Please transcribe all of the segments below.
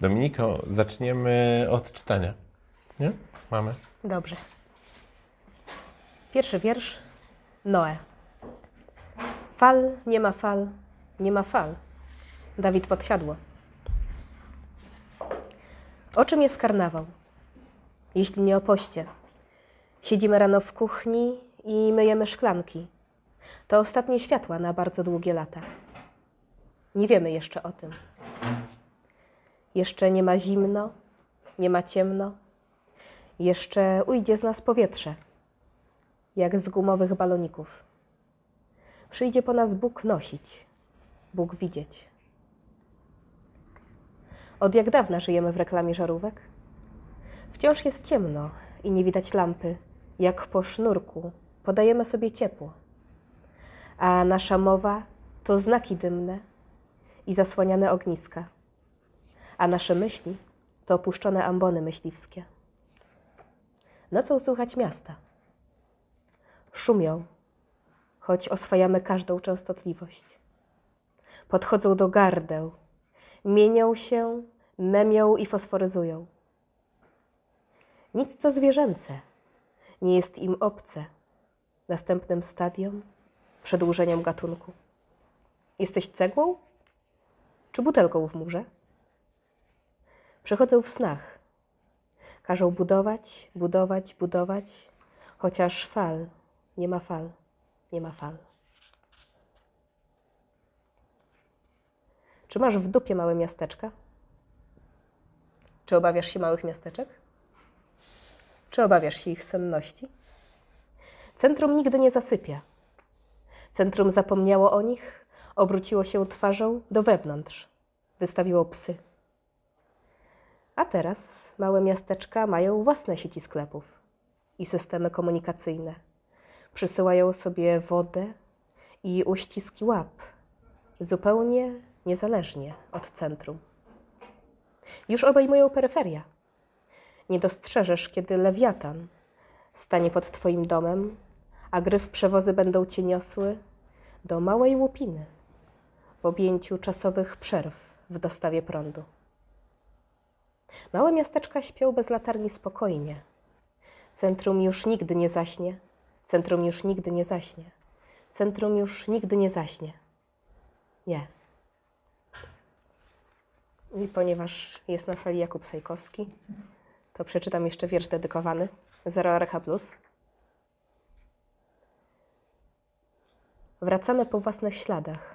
Dominiko, zaczniemy od czytania. Nie? Mamy. Dobrze. Pierwszy wiersz. Noe. Fal, nie ma fal, nie ma fal. Dawid podsiadło. O czym jest karnawał? Jeśli nie o poście. Siedzimy rano w kuchni i myjemy szklanki. To ostatnie światła na bardzo długie lata. Nie wiemy jeszcze o tym. Jeszcze nie ma zimno, nie ma ciemno. Jeszcze ujdzie z nas powietrze, jak z gumowych baloników. Przyjdzie po nas Bóg nosić, Bóg widzieć. Od jak dawna żyjemy w reklamie żarówek? Wciąż jest ciemno i nie widać lampy. Jak po sznurku podajemy sobie ciepło. A nasza mowa to znaki dymne i zasłaniane ogniska. A nasze myśli to opuszczone ambony myśliwskie. Nocą słuchać miasta. Szumią, choć oswajamy każdą częstotliwość. Podchodzą do gardeł, mienią się, memią i fosforyzują. Nic co zwierzęce nie jest im obce następnym stadium, przedłużeniem gatunku. Jesteś cegłą czy butelką w murze? Przychodzą w snach. Każą budować, budować, budować, chociaż fal, nie ma fal, nie ma fal. Czy masz w dupie małe miasteczka? Czy obawiasz się małych miasteczek? Czy obawiasz się ich senności? Centrum nigdy nie zasypia. Centrum zapomniało o nich, obróciło się twarzą do wewnątrz, wystawiło psy. A teraz małe miasteczka mają własne sieci sklepów i systemy komunikacyjne. Przysyłają sobie wodę i uściski łap, zupełnie niezależnie od centrum. Już obejmują peryferia. Nie dostrzeżesz, kiedy lewiatan stanie pod Twoim domem, a gryf przewozy będą Cię niosły do małej łupiny w objęciu czasowych przerw w dostawie prądu. Małe miasteczka śpią bez latarni spokojnie. Centrum już nigdy nie zaśnie. Centrum już nigdy nie zaśnie. Centrum już nigdy nie zaśnie. Nie. I ponieważ jest na sali Jakub Sajkowski, to przeczytam jeszcze wiersz dedykowany. Zero RH Plus. Wracamy po własnych śladach,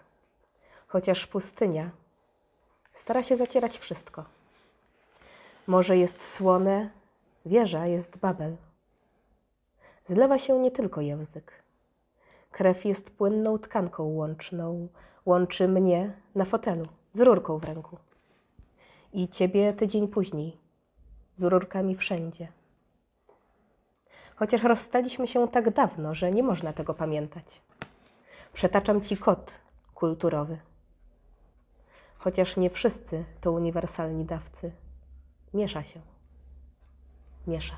chociaż pustynia stara się zacierać wszystko. Morze jest słone, wieża jest Babel. Zlewa się nie tylko język. Krew jest płynną tkanką łączną, łączy mnie na fotelu z rurką w ręku. I ciebie tydzień później, z rurkami wszędzie. Chociaż rozstaliśmy się tak dawno, że nie można tego pamiętać. Przetaczam ci kod kulturowy. Chociaż nie wszyscy to uniwersalni dawcy. Miesza się. Miesza.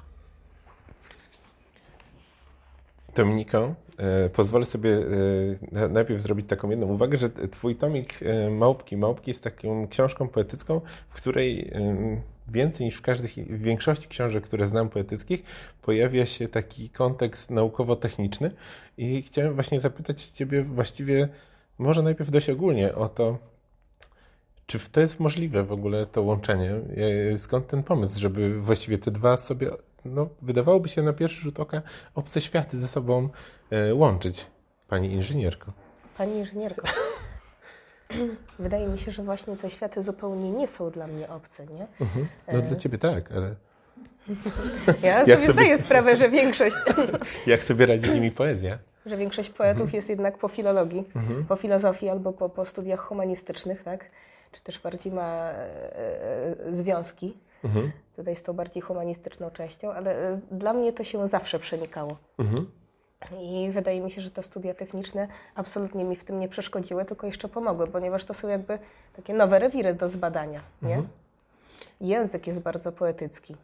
Dominiko, e, pozwolę sobie e, najpierw zrobić taką jedną uwagę, że twój tomik e, Małpki Małpki jest taką książką poetycką, w której więcej niż w każdej, w większości książek, które znam poetyckich, pojawia się taki kontekst naukowo-techniczny i chciałem właśnie zapytać Ciebie właściwie, może najpierw dość ogólnie o to, czy to jest możliwe w ogóle to łączenie? E, Skąd ten pomysł, żeby właściwie te dwa sobie, no, wydawałoby się na pierwszy rzut oka, obce światy ze sobą e, łączyć, pani inżynierko? Pani inżynierko, wydaje mi się, że właśnie te światy zupełnie nie są dla mnie obce, nie? Mhm. No dla ciebie tak, ale Ja sobie, sobie- zdaję sprawę, że większość, jak sobie radzi z nimi poezja? że większość poetów Mhm. jest jednak po filologii, po filozofii albo po, po studiach humanistycznych, tak? Czy też bardziej ma e, e, związki Mhm. tutaj z tą bardziej humanistyczną częścią, ale e, dla mnie to się zawsze przenikało. Mhm. I wydaje mi się, że te studia techniczne absolutnie mi w tym nie przeszkodziły, tylko jeszcze pomogły, ponieważ to są jakby takie nowe rewiry do zbadania. Nie? Język jest bardzo poetycki.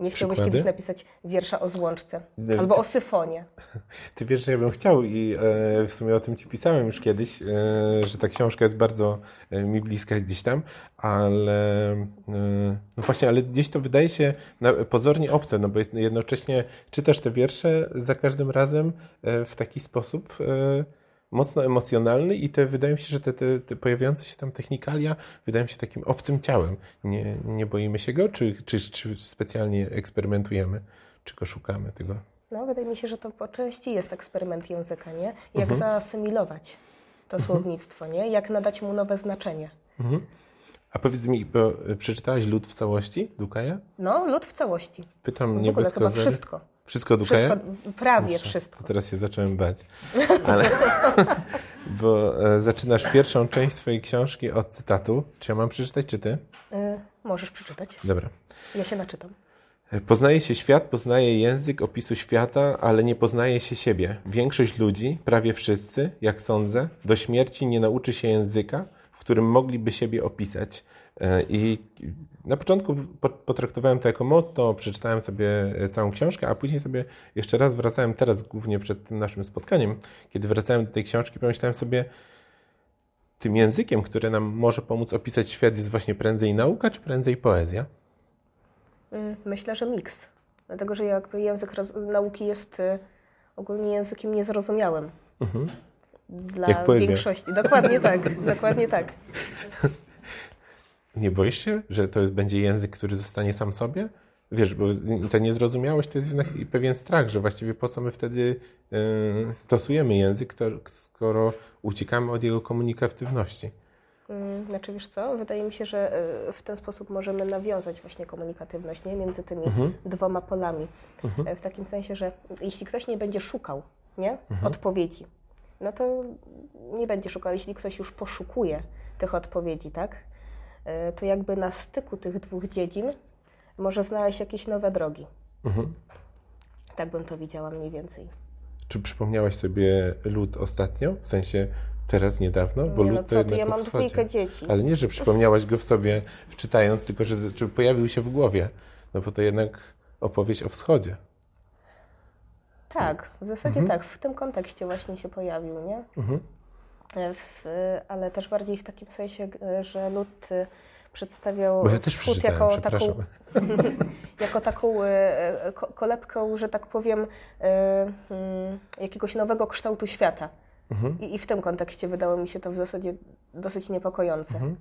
Nie chciałbyś Przykłady? kiedyś napisać wiersza o złączce albo o syfonie. Ty wiesz, że ja bym chciał i e, w sumie o tym ci pisałem już kiedyś, e, że ta książka jest bardzo e, mi bliska gdzieś tam, ale e, no właśnie, ale gdzieś to wydaje się na, pozornie obce, no bo jednocześnie czytasz te wiersze za każdym razem e, w taki sposób e, mocno emocjonalny i te wydaje mi się, że te, te, te pojawiające się tam technikalia wydają się takim obcym ciałem. Nie, nie boimy się go, czy, czy, czy specjalnie eksperymentujemy, czy go szukamy tego? No, wydaje mi się, że to po części jest eksperyment języka, nie? Jak Mhm. zaasymilować to słownictwo, nie? Jak nadać mu nowe znaczenie. Mhm. A powiedz mi, bo przeczytałaś Lud w całości Dukaja? No, lud w całości. Pytam nie bez chyba wszystko. Wszystko? Wszystko, prawie Kurczę, wszystko. Teraz się zacząłem bać. Ale, bo e, zaczynasz pierwszą część swojej książki od cytatu. Czy ja mam przeczytać, czy ty? Y, możesz przeczytać. Dobra. Ja się naczytam. Poznaje się świat, poznaje język opisu świata, ale nie poznaje się siebie. Większość ludzi, prawie wszyscy, jak sądzę, do śmierci nie nauczy się języka, w którym mogliby siebie opisać. E, I na początku po- potraktowałem to jako motto, przeczytałem sobie e, całą książkę, a później sobie jeszcze raz wracałem, teraz głównie przed tym naszym spotkaniem, kiedy wracałem do tej książki, pomyślałem sobie, tym językiem, który nam może pomóc opisać świat, jest właśnie prędzej nauka, czy prędzej poezja? Y, Myślę, że miks. Dlatego, że jakby język nauki jest y, ogólnie językiem niezrozumiałym. Mhm. Dla Jak poezja. większości. Dokładnie tak. Dokładnie tak. Nie boisz się, że to jest, będzie język, który zostanie sam sobie? Wiesz, bo ta niezrozumiałość to jest jednak pewien strach, że właściwie po co my wtedy e, stosujemy język, to, skoro uciekamy od jego komunikatywności. Mm, Znaczy, wiesz co? Wydaje mi się, że y, w ten sposób możemy nawiązać właśnie komunikatywność nie? między tymi Mhm. dwoma polami. Mhm. E, W takim sensie, że jeśli ktoś nie będzie szukał nie? Mhm. odpowiedzi, no to nie będzie szukał. Jeśli ktoś już poszukuje tych odpowiedzi, tak? E, To jakby na styku tych dwóch dziedzin może znaleźć jakieś nowe drogi. Mhm. Tak bym to widziała mniej więcej. Czy przypomniałaś sobie lud ostatnio? W sensie teraz, niedawno? Bo nie, no lud co ty, ja mam dwójkę dzieci. Ale nie, że przypomniałaś go w sobie czytając, tylko że czy pojawił się w głowie. No bo to jednak opowieść o wschodzie. Tak, w zasadzie Mhm. tak, w tym kontekście właśnie się pojawił, nie? Mhm. W, ale też bardziej w takim sensie, że lud e, przedstawiał Bo ja wschód jako taką, jako taką e, ko- kolebkę, że tak powiem, mm, jakiegoś nowego kształtu świata. Mhm. I, I w tym kontekście wydało mi się to w zasadzie dosyć niepokojące. Mhm.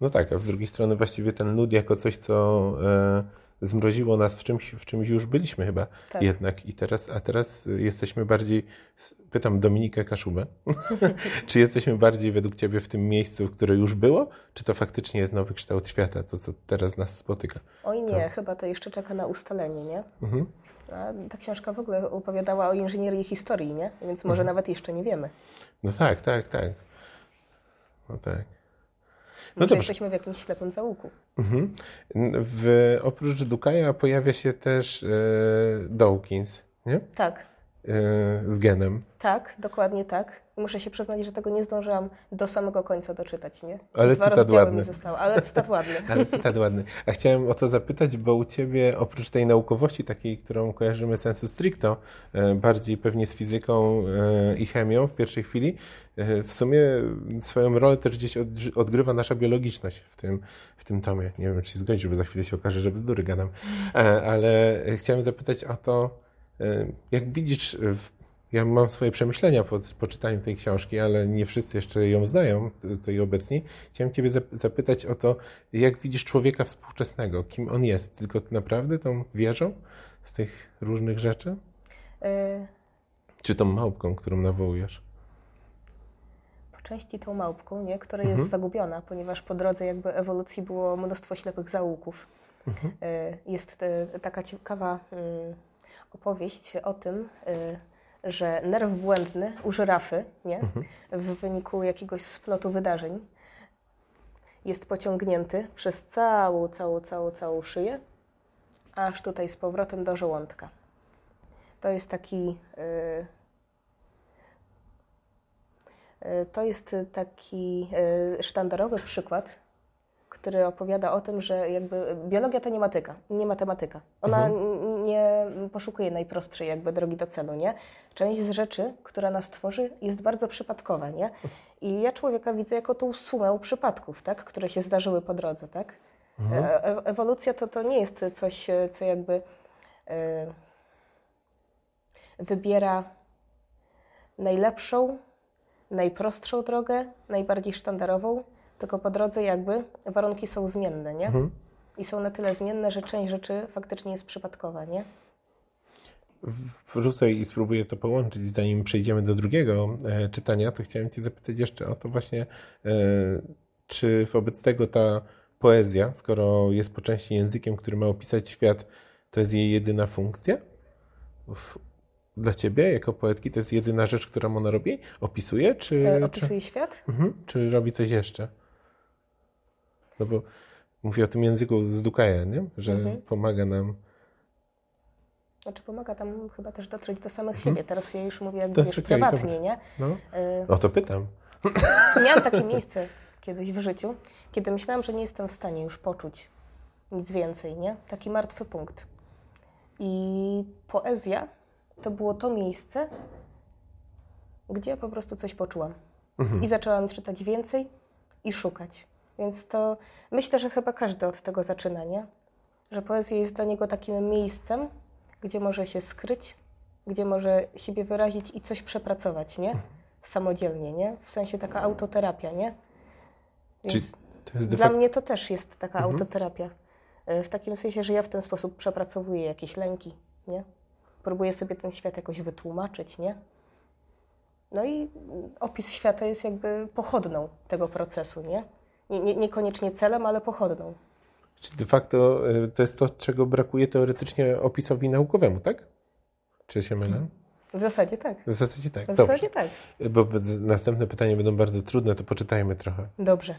No tak, a z drugiej strony właściwie ten lud jako coś, co e, zmroziło nas w czymś, w czymś już byliśmy chyba Tak. jednak i teraz, a teraz jesteśmy bardziej, pytam Dominikę Kaszubę, czy jesteśmy bardziej według Ciebie w tym miejscu, które już było, czy to faktycznie jest nowy kształt świata, to co teraz nas spotyka? Oj nie, chyba to jeszcze czeka na ustalenie, nie? Mhm. A ta książka w ogóle opowiadała o inżynierii historii, nie? Więc może Mhm. nawet jeszcze nie wiemy. No tak, tak, tak. No tak. No Może dobrze. jesteśmy w jakimś ślepym załuku. Mhm. W, oprócz Dukaja pojawia się też e, Dawkins, nie? Tak, z genem. Tak, dokładnie tak. Muszę się przyznać, że tego nie zdążyłam do samego końca doczytać, nie? Ale Dwa cytat ładny. ale cytat ładny. Ale cytat ładny. A chciałem o to zapytać, bo u Ciebie oprócz tej naukowości takiej, którą kojarzymy sensu stricto, e, bardziej pewnie z fizyką e, i chemią w pierwszej chwili, e, w sumie swoją rolę też gdzieś odgrywa nasza biologiczność w tym, w tym tomie. Nie wiem, czy się zgodzisz, bo za chwilę się okaże, że bzdury gadam. E, Ale chciałem zapytać o to, e, jak widzisz w ja mam swoje przemyślenia po, po czytaniu tej książki, ale nie wszyscy jeszcze ją znają, t- tutaj obecni. Chciałem Ciebie zap- zapytać o to, jak widzisz człowieka współczesnego, kim on jest? Tylko naprawdę tą wierzą z tych różnych rzeczy? Y, Czy tą małpką, którą nawołujesz? Po części tą małpką, nie? która Mhm. jest zagubiona, ponieważ po drodze jakby ewolucji było mnóstwo ślepych zaułków. Mhm. Jest taka ciekawa y, opowieść o tym, y, że nerw błędny u żyrafy, nie? Mhm. w wyniku jakiegoś splotu wydarzeń jest pociągnięty przez całą, całą, całą, całą szyję, aż tutaj z powrotem do żołądka. To jest taki. y, y, To jest taki sztandarowy przykład, który opowiada o tym, że jakby biologia to nie matyka, nie matematyka. Ona Mhm. nie poszukuje najprostszej jakby drogi do celu, nie? Część z rzeczy, która nas tworzy, jest bardzo przypadkowa, nie? I ja człowieka widzę jako tą sumę przypadków, tak? Które się zdarzyły po drodze, tak? Mhm. E- ewolucja to, to nie jest coś, e, co jakby e, wybiera najlepszą, najprostszą drogę, najbardziej sztandarową, tylko po drodze jakby warunki są zmienne, nie? Mhm. I są na tyle zmienne, że część rzeczy faktycznie jest przypadkowa, nie? Wrzucę i spróbuję to połączyć, zanim przejdziemy do drugiego e, czytania, to chciałem Cię zapytać jeszcze o to właśnie, e, czy wobec tego ta poezja, skoro jest po części językiem, który ma opisać świat, to jest jej jedyna funkcja? W, dla Ciebie, jako poetki, to jest jedyna rzecz, którą ona robi? Opisuje, czy... E, czy... opisuje świat? Mhm. Czy robi coś jeszcze? No bo mówię o tym języku z Dukaja, nie? że Mhm. pomaga nam. Znaczy pomaga tam chyba też dotrzeć do samych siebie. Teraz ja już mówię Mhm. To jest wiesz, okej, prywatnie, dobra. nie? No. E, O to pytam. Miałam takie miejsce kiedyś w życiu, kiedy myślałam, że nie jestem w stanie już poczuć nic więcej, nie? Taki martwy punkt. I poezja to było to miejsce, gdzie po prostu coś poczułam. Mhm. I zaczęłam czytać więcej i szukać. Więc to myślę, że chyba każdy od tego zaczyna, nie? Że poezja jest dla niego takim miejscem, gdzie może się skryć, gdzie może siebie wyrazić i coś przepracować, nie? Samodzielnie, nie? W sensie taka autoterapia, nie? Więc dla mnie to też jest taka Mhm. autoterapia. E, W takim sensie, że ja w ten sposób przepracowuję jakieś lęki, nie? Próbuję sobie ten świat jakoś wytłumaczyć, nie? No i opis świata jest jakby pochodną tego procesu, nie? Nie, nie, niekoniecznie celem, ale pochodną. Czy de facto y, to jest to, czego brakuje teoretycznie opisowi naukowemu, tak? Czy się mylę? W zasadzie tak. W zasadzie tak. W Dobrze. zasadzie tak. Bo b- następne pytania będą bardzo trudne, to poczytajmy trochę. Dobrze.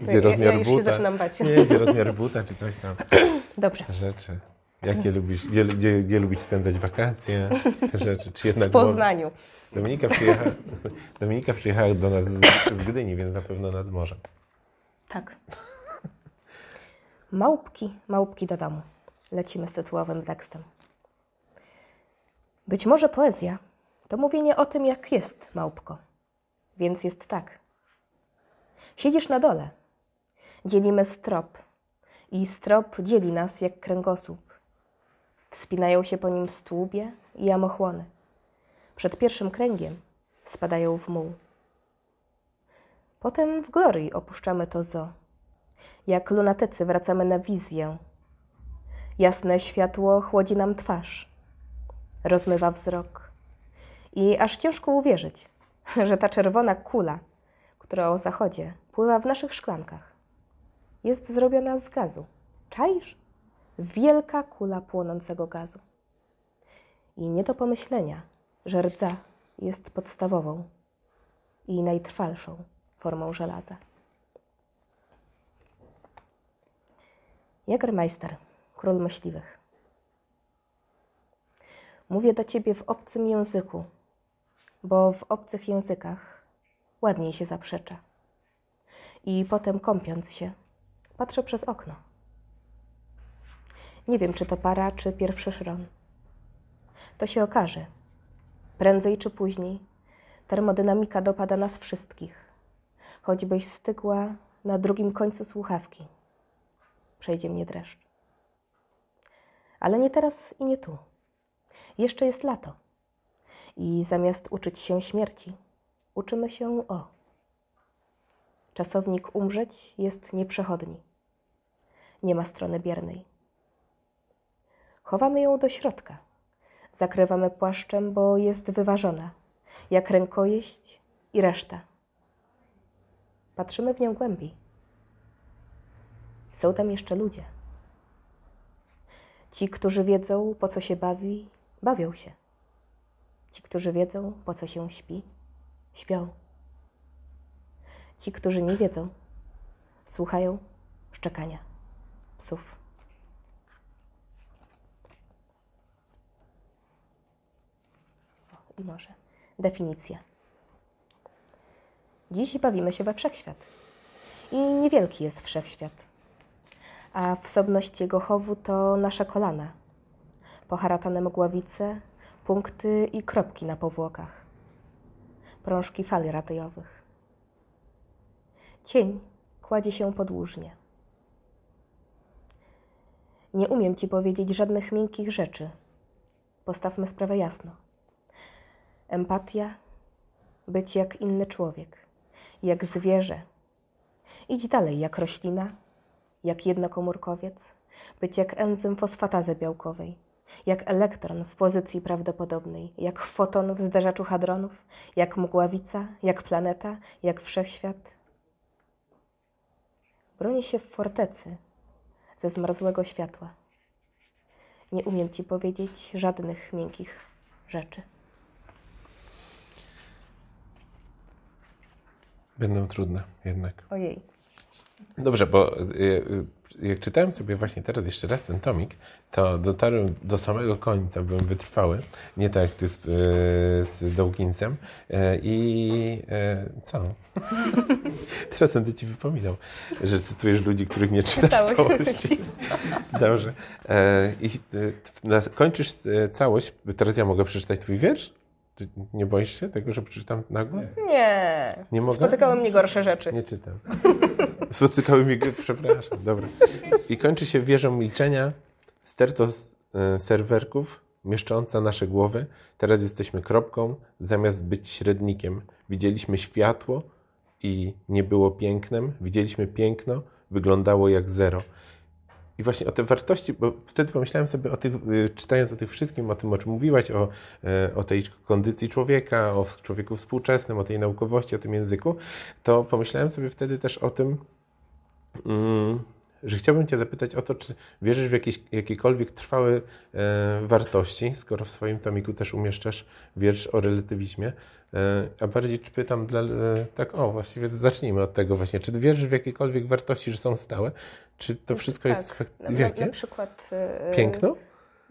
Gdzie ja, rozmiar ja już buta? się zaczynam bać. Nie, gdzie rozmiar buta, czy coś tam. Dobrze. Rzeczy. Jakie lubisz, gdzie, gdzie, gdzie lubisz spędzać wakacje? Te rzeczy. Czy jednak W Poznaniu. Dominika przyjechała, Dominika przyjechała do nas z, z Gdyni, więc na pewno nad morzem. Tak. Małpki, małpki do domu. Lecimy z tytułowym tekstem. Być może poezja to mówienie o tym, jak jest małpko. Więc jest tak. Siedzisz na dole. Dzielimy strop. I strop dzieli nas jak kręgosłup. Wspinają się po nim stłubie i jamochłony. Przed pierwszym kręgiem spadają w muł. Potem w glorii opuszczamy to zo. Jak lunatycy wracamy na wizję. Jasne światło chłodzi nam twarz, rozmywa wzrok. I aż ciężko uwierzyć, że ta czerwona kula, która o zachodzie pływa w naszych szklankach, jest zrobiona z gazu. Czaisz? Wielka kula płonącego gazu. I nie do pomyślenia, że rdza jest podstawową i najtrwalszą formą żelaza. Jagermeister, król myśliwych. Mówię do ciebie w obcym języku, bo w obcych językach ładniej się zaprzecza. I potem kąpiąc się, patrzę przez okno. Nie wiem, czy to para, czy pierwszy szron. To się okaże. Prędzej czy później termodynamika dopada nas wszystkich, choćbyś stygła na drugim końcu słuchawki. Przejdzie mnie dreszcz. Ale nie teraz i nie tu. Jeszcze jest lato. I zamiast uczyć się śmierci, uczymy się o. Czasownik umrzeć jest nieprzechodni. Nie ma strony biernej. Chowamy ją do środka. Zakrywamy płaszczem, bo jest wyważona, jak rękojeść i reszta. Patrzymy w nią głębiej. Są tam jeszcze ludzie. Ci, którzy wiedzą, po co się bawi, bawią się. Ci, którzy wiedzą, po co się śpi, śpią. Ci, którzy nie wiedzą, słuchają szczekania psów. I może definicja. Dziś bawimy się we wszechświat. i niewielki jest wszechświat. A wsobność jego chowu to nasze kolana, poharatane mgławice, punkty i kropki na powłokach, prążki fali radiowych. Cień kładzie się podłużnie. Nie umiem ci powiedzieć żadnych miękkich rzeczy. Postawmy sprawę jasno. Empatia, być jak inny człowiek, jak zwierzę. Idź dalej jak roślina, jak jednokomórkowiec, być jak enzym fosfatazy białkowej, jak elektron w pozycji prawdopodobnej, jak foton w zderzaczu hadronów, jak mgławica, jak planeta, jak wszechświat. Broni się w fortecy ze zmarzłego światła. Nie umiem ci powiedzieć żadnych miękkich rzeczy. Będą trudne jednak. Ojej. Dobrze, bo y, y, jak czytałem sobie właśnie teraz jeszcze raz ten tomik, to dotarłem do samego końca, byłem wytrwały, nie tak jak ty z, y, z Dawkinsem. I co? teraz będę ci wypominał, że cytujesz ludzi, których nie czytasz w całości. Dobrze. E, I kończysz całość, teraz ja mogę przeczytać twój wiersz? Ty nie boisz się tego, że przeczytam na głos? Nie. Nie mogę? Spotykały mnie gorsze rzeczy. Nie czytam. Spotykały gry, przepraszam, dobra. I kończy się wieżą milczenia, sterto e, serwerków mieszcząca nasze głowy. Teraz jesteśmy kropką, zamiast być średnikiem. Widzieliśmy światło i nie było pięknem. Widzieliśmy piękno, wyglądało jak zero. I właśnie o te wartości, bo wtedy pomyślałem sobie o tych, y, czytając o tych wszystkim, o tym, o czym mówiłaś, o, e, o tej kondycji człowieka, o człowieku współczesnym, o tej naukowości, o tym języku, to pomyślałem sobie wtedy też o tym, mm, że chciałbym Cię zapytać o to, czy wierzysz w jakieś, jakiekolwiek trwałe e, wartości, skoro w swoim tomiku też umieszczasz wiersz o relatywizmie, e, a bardziej pytam dla, tak, o właściwie zacznijmy od tego właśnie, czy wierzysz w jakiekolwiek wartości, że są stałe, czy to wszystko jest tak. fak- Na, jakie? na przykład. y, Piękno?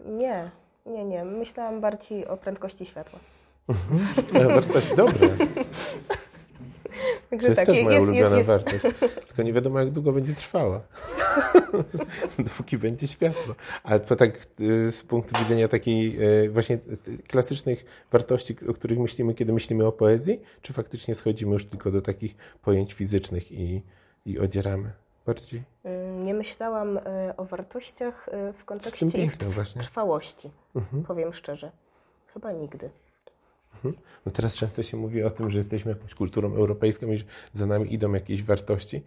Nie, nie, nie. Myślałam bardziej o prędkości światła. Wartość, dobre. To Także jest tak, też moja ulubiona jest, wartość. Tylko nie wiadomo, jak długo będzie trwała. Dopóki będzie światło. Ale to tak y, z punktu widzenia takiej y, właśnie y, klasycznych wartości, o których myślimy, kiedy myślimy o poezji, czy faktycznie schodzimy już tylko do takich pojęć fizycznych i, i odzieramy bardziej? Nie myślałam y, o wartościach y, w kontekście ich pięknym trwałości. Mhm. Powiem szczerze. Chyba nigdy. No teraz często się mówi o tym, że jesteśmy jakąś kulturą europejską i że za nami idą jakieś wartości.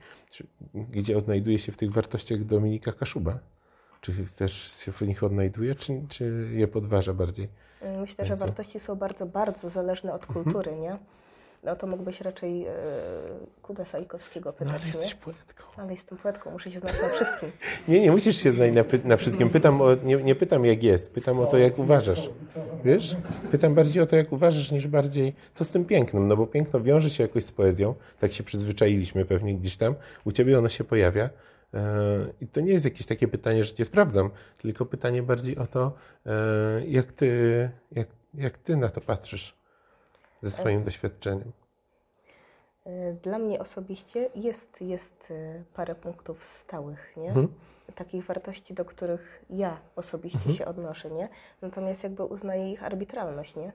Gdzie odnajduje się w tych wartościach Dominika Kaszuba? Czy też się w nich odnajduje, czy, czy je podważa bardziej? Myślę, że wartości są bardzo, bardzo zależne od Mhm. kultury, nie? No to mógłbyś raczej y, Kubę Sajkowskiego No pytać, ale nie? jesteś poetką. Ale jestem poetką, muszę się znać na wszystkim. Nie, nie musisz się znać na, na wszystkim. Pytam o, nie, nie pytam jak jest, pytam o to jak uważasz. Wiesz? Pytam bardziej o to jak uważasz niż bardziej co z tym pięknem, no bo piękno wiąże się jakoś z poezją, tak się przyzwyczailiśmy pewnie gdzieś tam. U ciebie ono się pojawia. E, I to nie jest jakieś takie pytanie, że cię sprawdzam, tylko pytanie bardziej o to, e, jak ty, jak, jak ty na to patrzysz ze swoim doświadczeniem. Y, Dla mnie osobiście jest, jest y, parę punktów stałych, nie? Mhm. Takich wartości, do których ja osobiście Mhm. się odnoszę, nie? Natomiast jakby uznaję ich arbitralność, nie?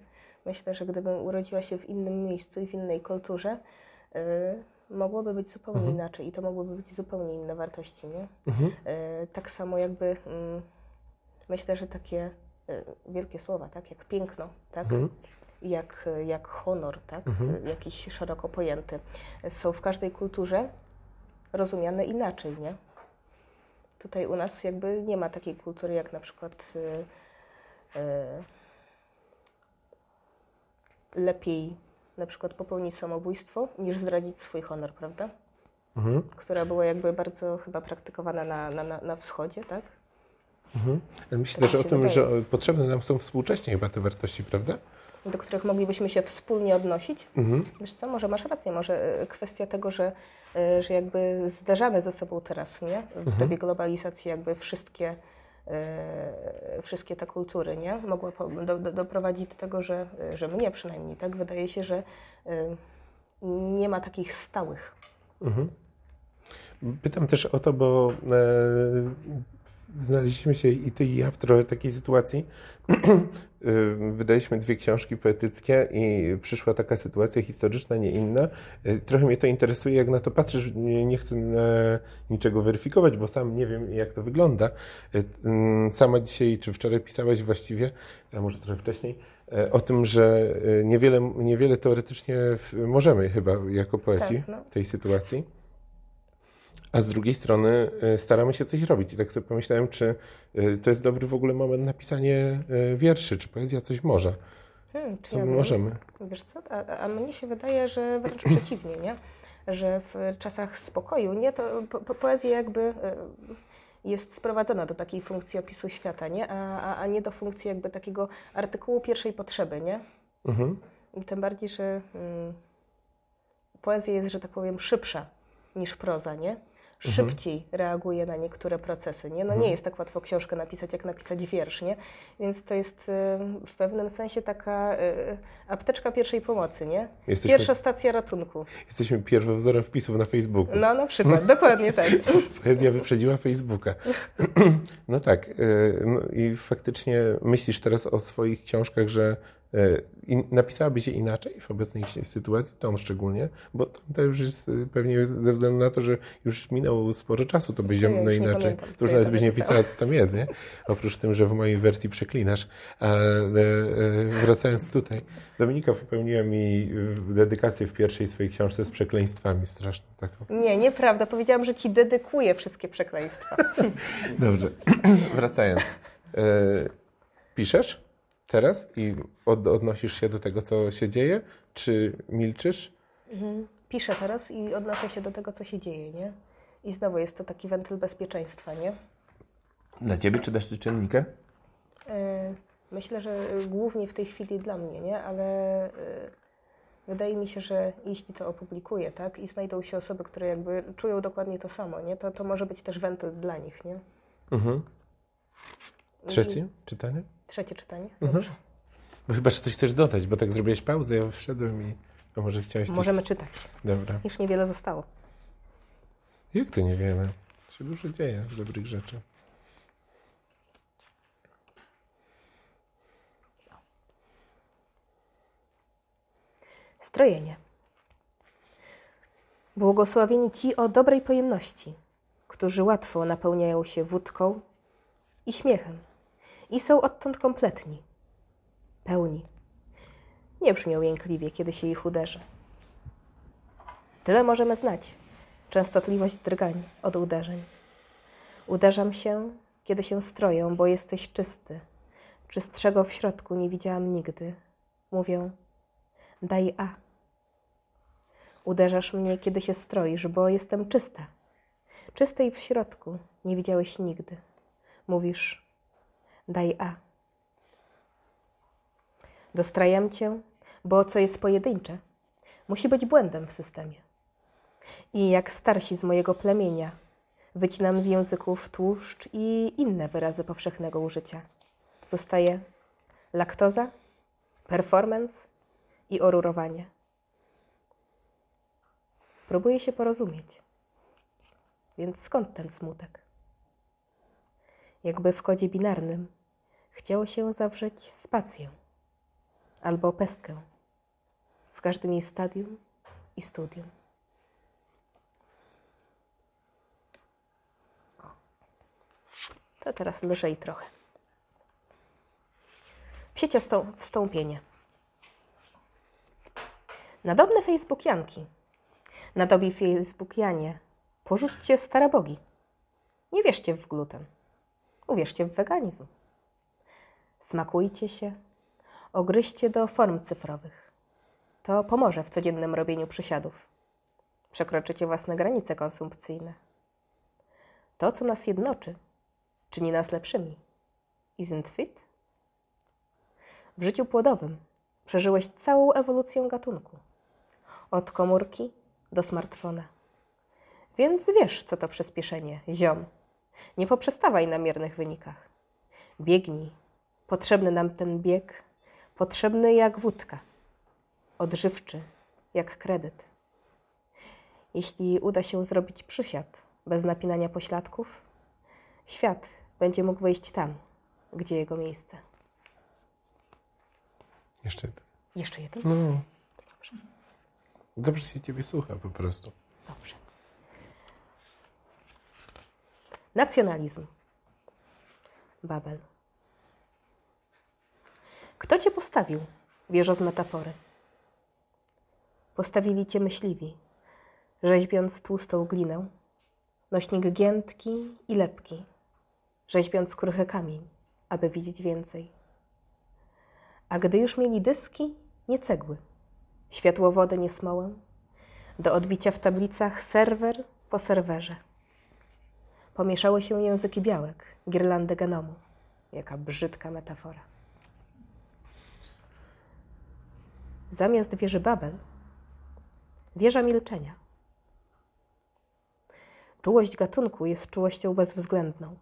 Myślę, że gdybym urodziła się w innym miejscu i w innej kulturze, y, mogłoby być zupełnie Mhm. inaczej i to mogłyby być zupełnie inne wartości, nie? Tak samo jakby mm, myślę, że takie wielkie słowa, tak? Jak piękno, tak? Jak, jak honor, tak? Mhm. jakiś szeroko pojęty, są w każdej kulturze rozumiane inaczej, nie? Tutaj u nas jakby nie ma takiej kultury jak na przykład y, y, lepiej na przykład popełnić samobójstwo niż zdradzić swój honor, prawda? Mhm. Która była jakby bardzo chyba praktykowana na, na, na, na wschodzie, tak? Mhm. Ale myślę Tak też o tym, wydaje. że potrzebne nam są współcześnie chyba te wartości, prawda? Do których moglibyśmy się wspólnie odnosić. Mhm. Wiesz co, może masz rację, może e, kwestia tego, że, e, że jakby zderzamy ze sobą teraz, nie? W dobie globalizacji jakby wszystkie, e, wszystkie te kultury, nie? Mogła do, do, doprowadzić do tego, że, że mnie przynajmniej, tak? Wydaje się, że e, nie ma takich stałych. Mhm. Pytam też o to, bo e, znaleźliśmy się i ty i ja w trochę takiej sytuacji. E, wydaliśmy dwie książki poetyckie i przyszła taka sytuacja historyczna, nie inna. E, trochę mnie to interesuje, jak na to patrzysz. Nie, nie chcę e, niczego weryfikować, bo sam nie wiem, jak to wygląda. Mm, sama dzisiaj, czy wczoraj pisałaś właściwie, a może trochę wcześniej, o tym, że niewiele, niewiele teoretycznie możemy chyba jako poeci tak, no. w tej sytuacji. A z drugiej strony e, staramy się coś robić. I tak sobie pomyślałem, czy e, to jest dobry w ogóle moment na pisanie e, wierszy, czy poezja coś może. Hmm, co ja my możemy? Wiesz co, a, a mnie się wydaje, że wręcz przeciwnie, nie? Że w czasach spokoju, nie, to po, poezja jakby jest sprowadzona do takiej funkcji opisu świata, nie? A, a, a nie do funkcji jakby takiego artykułu pierwszej potrzeby, nie? Mhm. Tym bardziej, że hmm, poezja jest, że tak powiem, szybsza niż proza, nie? Mhm. szybciej mhm. reaguje na niektóre procesy. Nie? No mhm. nie jest tak łatwo książkę napisać, jak napisać wiersz, nie? Więc to jest y, w pewnym sensie taka y, apteczka pierwszej pomocy, nie? Jesteśmy, Pierwsza stacja ratunku. Jesteśmy pierwowzorem wpisów na Facebooku. No na przykład, dokładnie tak. Poezja wyprzedziła Facebooka. no tak. Y, no I faktycznie myślisz teraz o swoich książkach, że E, napisałaby się inaczej w obecnej sytuacji, tą szczególnie, bo to już jest e, pewnie ze względu na to, że już minęło sporo czasu, to byś no inaczej. Trudno jest byś nie pisała, co tam jest, nie? Oprócz tym, że w mojej wersji przeklinasz. Ale e, wracając tutaj, Dominika popełniła mi dedykację w pierwszej swojej książce z przekleństwami straszną taką. Nie, nieprawda. Powiedziałam, że ci dedykuję wszystkie przekleństwa. Dobrze. Wracając. Piszesz? Teraz i od, odnosisz się do tego, co się dzieje, czy milczysz? Mhm. Piszę teraz i odnoszę się do tego, co się dzieje, nie? I znowu jest to taki wentyl bezpieczeństwa, nie? Dla ciebie czy też czytelnika? E, myślę, że głównie w tej chwili dla mnie, nie? Ale e, wydaje mi się, że jeśli to opublikuję, tak? I znajdą się osoby, które jakby czują dokładnie to samo, nie? To, to może być też wentyl dla nich, nie? Mhm. Trzecie I... czytanie? Trzecie czytanie? Mhm. Dobrze. Mhm. Bo chyba, coś chcesz dodać, bo tak zrobiłeś pauzę, ja wszedłem i... A może chciałeś coś... Możemy czytać. Dobra. Już niewiele zostało. Jak to niewiele? się dużo dzieje dobrych rzeczy. Strojenie. Błogosławieni ci o dobrej pojemności, którzy łatwo napełniają się wódką i śmiechem i są odtąd kompletni, pełni. Nie brzmią jękliwie, kiedy się ich uderzy. Tyle możemy znać. Częstotliwość drgań od uderzeń. Uderzam się, kiedy się stroję, bo jesteś czysty. Czystszego w środku nie widziałam nigdy. Mówią, daj A. Uderzasz mnie, kiedy się stroisz, bo jestem czysta. Czystej w środku nie widziałeś nigdy. Mówisz, daj A. Dostrajam cię, bo co jest pojedyncze, musi być błędem w systemie. I jak starsi z mojego plemienia, wycinam z języków tłuszcz i inne wyrazy powszechnego użycia. Zostaje laktoza, performance i orurowanie. Próbuję się porozumieć. Więc skąd ten smutek? Jakby w kodzie binarnym Chciało się zawrzeć spację albo pestkę w każdym jej stadium i studium. To teraz lżej trochę. W sieci wstąpienie. Nadobne Facebookianki, nadobi Facebookianie, porzućcie stare bogi. Nie wierzcie w gluten, uwierzcie w weganizm. Smakujcie się, ogryźcie do form cyfrowych. To pomoże w codziennym robieniu przysiadów. Przekroczycie własne granice konsumpcyjne. To, co nas jednoczy, czyni nas lepszymi. Isn't fit? W życiu płodowym przeżyłeś całą ewolucję gatunku. Od komórki do smartfona. Więc wiesz, co to przyspieszenie, ziom. Nie poprzestawaj na miernych wynikach. Biegnij, Potrzebny nam ten bieg, potrzebny jak wódka, odżywczy jak kredyt. Jeśli uda się zrobić przysiad, bez napinania pośladków, świat będzie mógł wejść tam, gdzie jego miejsce. Jeszcze jeden. Jeszcze jeden? No. Dobrze się ciebie słucha po prostu. Dobrze. Nacjonalizm. Babel. Kto cię postawił, wieżo z metafory? Postawili cię myśliwi, rzeźbiąc tłustą glinę, nośnik giętki i lepki, rzeźbiąc kruchy kamień, aby widzieć więcej. A gdy już mieli dyski, nie cegły, światłowody nie smołę, do odbicia w tablicach serwer po serwerze. Pomieszały się języki białek, girlandy genomu. Jaka brzydka metafora. Zamiast wieży Babel, wieża milczenia. Czułość gatunku jest czułością bezwzględną.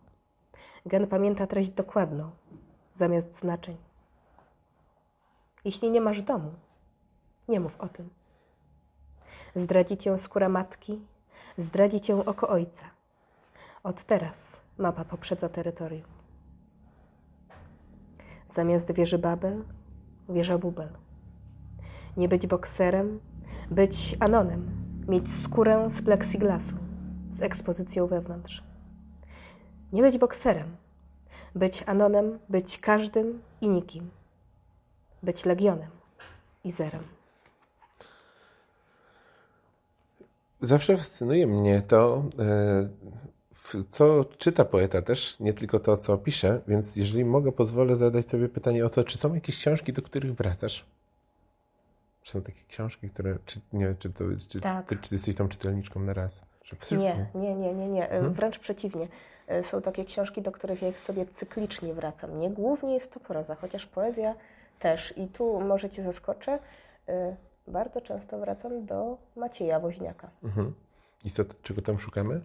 Gen pamięta treść dokładną, zamiast znaczeń. Jeśli nie masz domu, nie mów o tym. Zdradzi cię skóra matki, zdradzi cię oko ojca. Od teraz mapa poprzedza terytorium. Zamiast wieży Babel, wieża Bubel. Nie być bokserem, być anonem, mieć skórę z plexiglasu, z ekspozycją wewnątrz. Nie być bokserem, być anonem, być każdym i nikim. Być legionem i zerem. Zawsze fascynuje mnie to, e, co czyta poeta też, nie tylko to, co pisze, więc jeżeli mogę, pozwolę zadać sobie pytanie o to, czy są jakieś książki, do których wracasz? Czy są takie książki, które, czy, nie, czy, to, czy, Tak. ty, czy jesteś tą czytelniczką na raz? Nie, nie, nie, nie, nie. E, Wręcz przeciwnie. E, Są takie książki, do których ja sobie cyklicznie wracam. Nie głównie jest to proza, chociaż poezja też. I tu może Cię zaskoczę. e, Bardzo często wracam do Macieja Woźniaka. Mhm. I co, czego tam szukamy?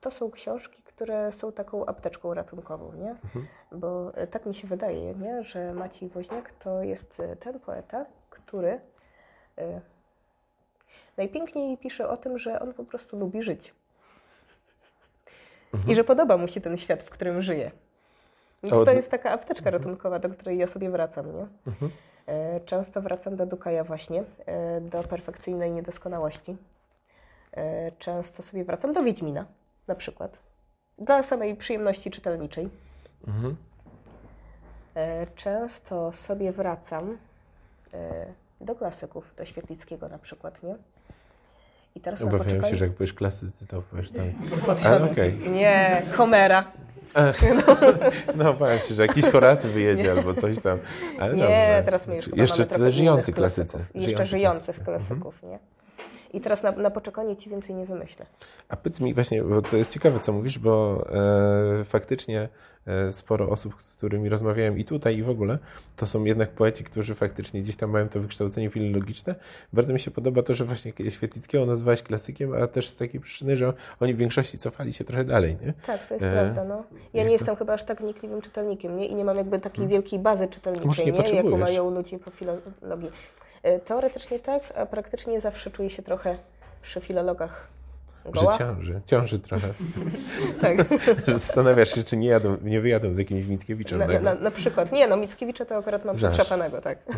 To są książki, które są taką apteczką ratunkową, nie? Mhm. Bo e, tak mi się wydaje, nie? że Maciej Woźniak to jest e, ten poeta, który e, najpiękniej pisze o tym, że on po prostu lubi żyć. I że podoba mu się ten świat, w którym żyje. Więc to jest taka apteczka ratunkowa, do której ja sobie wracam, nie? Mhm. Często wracam do Dukaja właśnie, do perfekcyjnej niedoskonałości. Często sobie wracam do Wiedźmina, na przykład. Dla samej przyjemności czytelniczej. Mhm. E, Często sobie wracam e, do klasyków, do Świetlickiego na przykład, nie? I teraz Obawiałem się, że jak powiesz klasycy, to powiesz tam... Okej. Nie, Homera. No, obawiam się, że jakiś Horacy wyjedzie albo coś tam. Ale Nie, dobrze. teraz my już chyba Jeszcze mamy żyjący klasycy. klasyków. Jeszcze Żyjący żyjących klasycy. Mhm. klasyków, nie? I teraz na, na poczekanie Ci więcej nie wymyślę. A powiedz mi właśnie, bo to jest ciekawe, co mówisz, bo e, faktycznie e, sporo osób, z którymi rozmawiałem i tutaj, i w ogóle, to są jednak poeci, którzy faktycznie gdzieś tam mają to wykształcenie filologiczne. Bardzo mi się podoba to, że właśnie Świetlickiego nazwałeś klasykiem, a też z takiej przyczyny, że oni w większości cofali się trochę dalej, nie? Tak, to jest E, prawda. No. Ja nie to- jestem chyba aż tak wnikliwym czytelnikiem nie? i nie mam jakby takiej wielkiej bazy Może czytelniczej, nie nie? jaką mają ludzie po filologii. E, Teoretycznie tak, a praktycznie zawsze czuję się trochę przy filologach goła. Że ciąży, ciąży trochę. Tak. że zastanawiasz się, czy nie, jadą, nie wyjadą z jakimś Mickiewiczem. Na, na, na przykład. Nie, no Mickiewicza to akurat mam Znasz. przetrzapanego, tak. Y,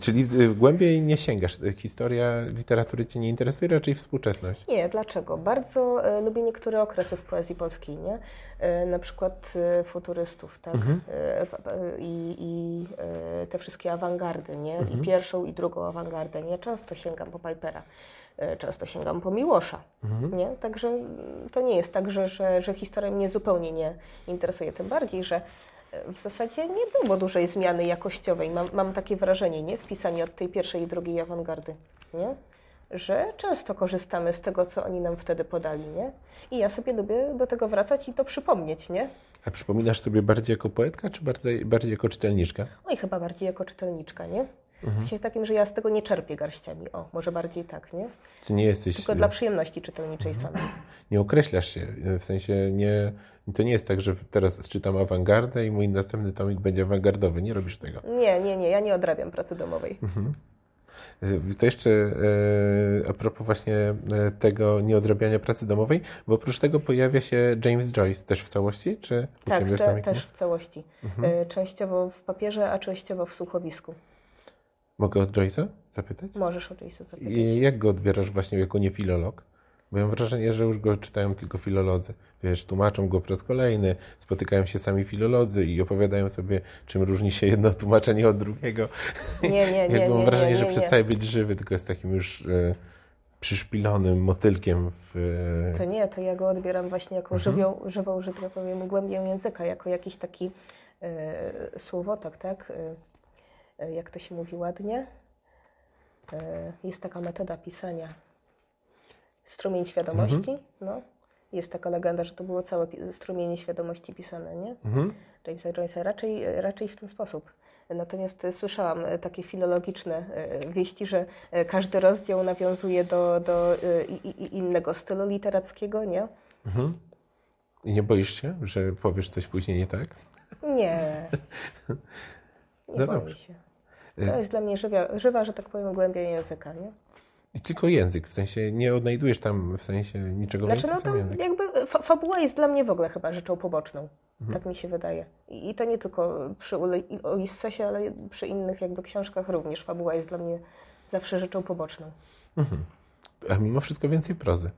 Czyli w- w głębiej nie sięgasz. Historia literatury Cię nie interesuje, raczej współczesność. Nie, dlaczego? Bardzo e, lubię niektóre okresy w poezji polskiej, nie? E, na przykład e, futurystów, tak? Pa- I, i te wszystkie awangardy, nie? I pierwszą, i drugą awangardę, nie? Często sięgam po Pipera, często sięgam po Miłosza, nie? Także mm, to nie jest tak, że, że, że historia mnie zupełnie nie interesuje. Tym bardziej, że w zasadzie nie było dużej zmiany jakościowej. Mam, mam takie wrażenie, nie? W pisaniu od tej pierwszej i drugiej awangardy, nie? że często korzystamy z tego, co oni nam wtedy podali, nie? I ja sobie lubię do tego wracać i to przypomnieć, nie? A przypominasz sobie bardziej jako poetka, czy bardziej, bardziej jako czytelniczka? Oj, chyba bardziej jako czytelniczka, nie? Mhm. W sensie takim, że ja z tego nie czerpię garściami. O, może bardziej tak, nie? Czy nie jesteś... Tylko dla przyjemności czytelniczej Mhm. samej. Nie określasz się, w sensie nie... To nie jest tak, że teraz czytam awangardę i mój następny tomik będzie awangardowy. Nie robisz tego. Nie, nie, nie, ja nie odrabiam pracy domowej. Mhm. To jeszcze e, a propos właśnie e, tego nieodrabiania pracy domowej, bo oprócz tego pojawia się James Joyce też w całości, czy tak, te, też w całości. Mhm. Częściowo w papierze, a częściowo w słuchowisku. Mogę od Joyce'a zapytać? Możesz od Joyce'a zapytać. I jak go odbierasz właśnie jako nie filolog? Bo mam wrażenie, że już go czytają tylko filolodzy. Wiesz, tłumaczą go po raz kolejny, spotykają się sami filolodzy i opowiadają sobie, czym różni się jedno tłumaczenie od drugiego. Nie, nie, nie. Jakby mam nie, wrażenie, nie, że nie, przestaje być żywy, tylko jest takim już e, przyszpilonym motylkiem w... E... To nie, to ja go odbieram właśnie jako mhm. żywą, żywą, że tak powiem, głębię języka, jako jakiś taki e, słowotok, tak? E, e jak to się mówi ładnie? E, jest taka metoda pisania strumień świadomości. Mhm. No. Jest taka legenda, że to było całe strumienie świadomości pisane, nie? Mhm. Jamesa Joyce'a raczej, raczej w ten sposób. Natomiast słyszałam takie filologiczne e, wieści, że e, każdy rozdział nawiązuje do, do e, innego stylu literackiego, nie? Mhm. I nie boisz się, że powiesz coś później nie tak? Nie. Nie no boję dobrze. się. To jest dla mnie żywa, żywa, że tak powiem, głębia języka, nie? I tylko język, w sensie nie odnajdujesz tam w sensie niczego znaczy, więcej. No tam jakby fa fabuła jest dla mnie w ogóle chyba rzeczą poboczną. Mhm. Tak mi się wydaje. I, I, to nie tylko przy Ulissesie, ale przy innych jakby książkach również. Fabuła jest dla mnie zawsze rzeczą poboczną. Mhm. A mimo wszystko więcej prozy.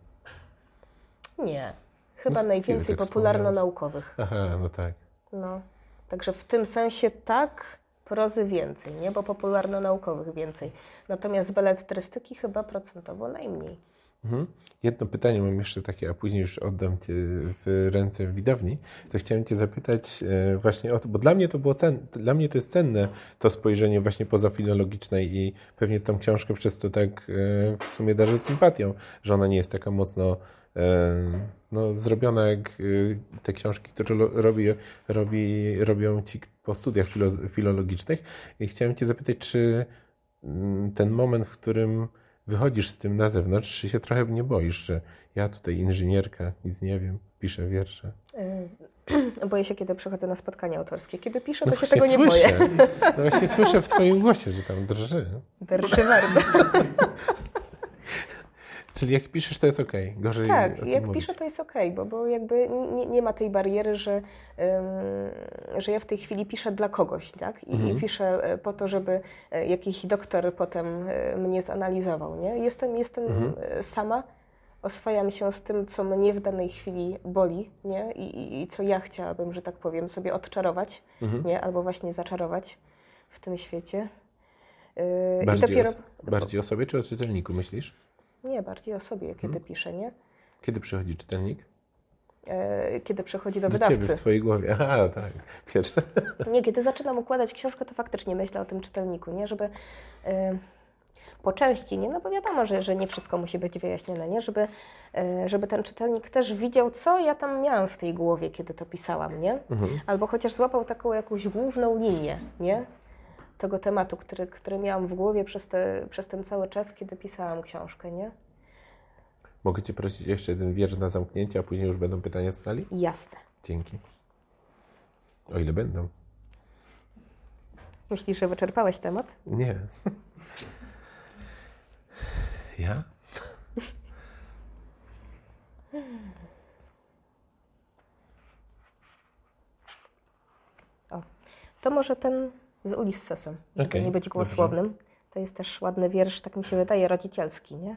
Nie. Chyba no, najwięcej tak popularno-naukowych. Aha, no tak. No. Także w tym sensie tak, prozy więcej, nie? bo popularno-naukowych więcej. Natomiast beletrystyki chyba procentowo najmniej. Mhm. Jedno pytanie mam jeszcze takie, a później już oddam Cię w ręce widowni. To chciałem Cię zapytać e, właśnie o to, bo dla mnie to było cenne, dla mnie to jest cenne to spojrzenie właśnie pozafilologiczne i pewnie tą książkę przez to tak e, w sumie darzę sympatią, że ona nie jest taka mocno no, zrobiona jak te książki, które robi, robi, robią ci po studiach filologicznych. I chciałem Cię zapytać, czy mm, ten moment, w którym wychodzisz z tym na zewnątrz, czy się trochę nie boisz, że ja tutaj inżynierka, nic nie wiem, piszę wiersze? E, boję się, kiedy przychodzę na spotkanie autorskie. Kiedy piszę, to no się tego nie słyszę. boję. No właśnie słyszę w Twoim głosie, że tam drży. Drży bardzo. Czyli jak piszesz, to jest ok. Gorzej tak, jak mówić. piszę, to jest ok, bo, bo jakby nie, nie ma tej bariery, że, że ja w tej chwili piszę dla kogoś, tak? I, mhm. I, piszę e, po to, żeby e, jakiś doktor potem e, mnie zanalizował, nie? Jestem, jestem mhm. sama, oswajam się z tym, co mnie w danej chwili boli, nie? I, i, i co ja chciałabym, że tak powiem, sobie odczarować, mhm. nie? Albo właśnie zaczarować w tym świecie. Bardziej, dopiero... o, bardziej o sobie czy o czytelniku myślisz? Nie, bardziej o sobie, kiedy hmm. piszę, nie? Kiedy przychodzi czytelnik? E, kiedy przychodzi do, do wydawcy. Ciebie w Twojej głowie. Aha, tak. Nie, kiedy zaczynam układać książkę, to faktycznie myślę o tym czytelniku, nie? Żeby e, po części, nie? No bo wiadomo, że, że nie wszystko musi być wyjaśnione, nie? Żeby, e, żeby ten czytelnik też widział, co ja tam miałam w tej głowie, kiedy to pisałam, nie? Mhm. Albo chociaż złapał taką jakąś główną linię, nie? Tego tematu, który, który miałam w głowie przez, te, przez ten cały czas, kiedy pisałam książkę, nie? Mogę Cię prosić jeszcze jeden wiersz na zamknięcie, a później już będą pytania z sali? Jasne. Dzięki. O ile będą? Myślisz, że wyczerpałeś temat? Nie. Ja? O, to może ten z Uliссesem, żeby okay, nie być głosłownym. Dobrze. To jest też ładny wiersz, tak mi się wydaje, rodzicielski, nie?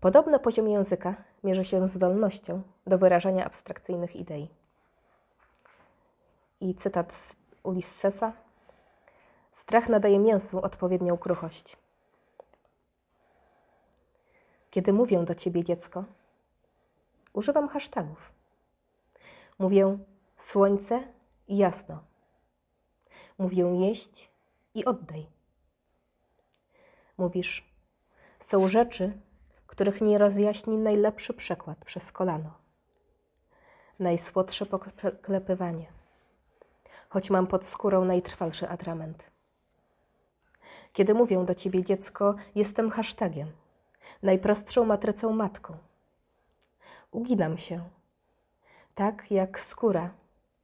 Podobno poziom języka mierzy się zdolnością do wyrażania abstrakcyjnych idei. I cytat z Ulissesa. Strach nadaje mięsu odpowiednią kruchość. Kiedy mówię do ciebie, dziecko, używam hashtagów. Mówię słońce i jasno. Mówię jeść i oddaj. Mówisz, są rzeczy, których nie rozjaśni najlepszy przekład przez kolano. Najsłodsze poklepywanie, choć mam pod skórą najtrwalszy atrament. Kiedy mówię do ciebie, dziecko, jestem hashtagiem, najprostszą matrycą matką. Uginam się, tak jak skóra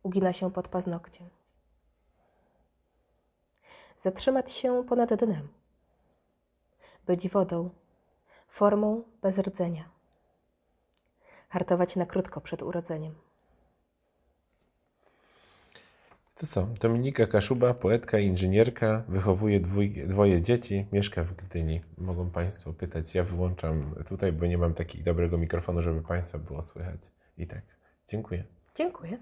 ugina się pod paznokciem. Zatrzymać się ponad dnem, być wodą, formą bez rdzenia, hartować na krótko przed urodzeniem. To co? Dominika Kaszuba, poetka, inżynierka, wychowuje dwój, dwoje dzieci, mieszka w Gdyni. Mogą Państwo pytać. Ja wyłączam tutaj, bo nie mam takiego dobrego mikrofonu, żeby Państwa było słychać. I tak. Dziękuję. Dziękuję.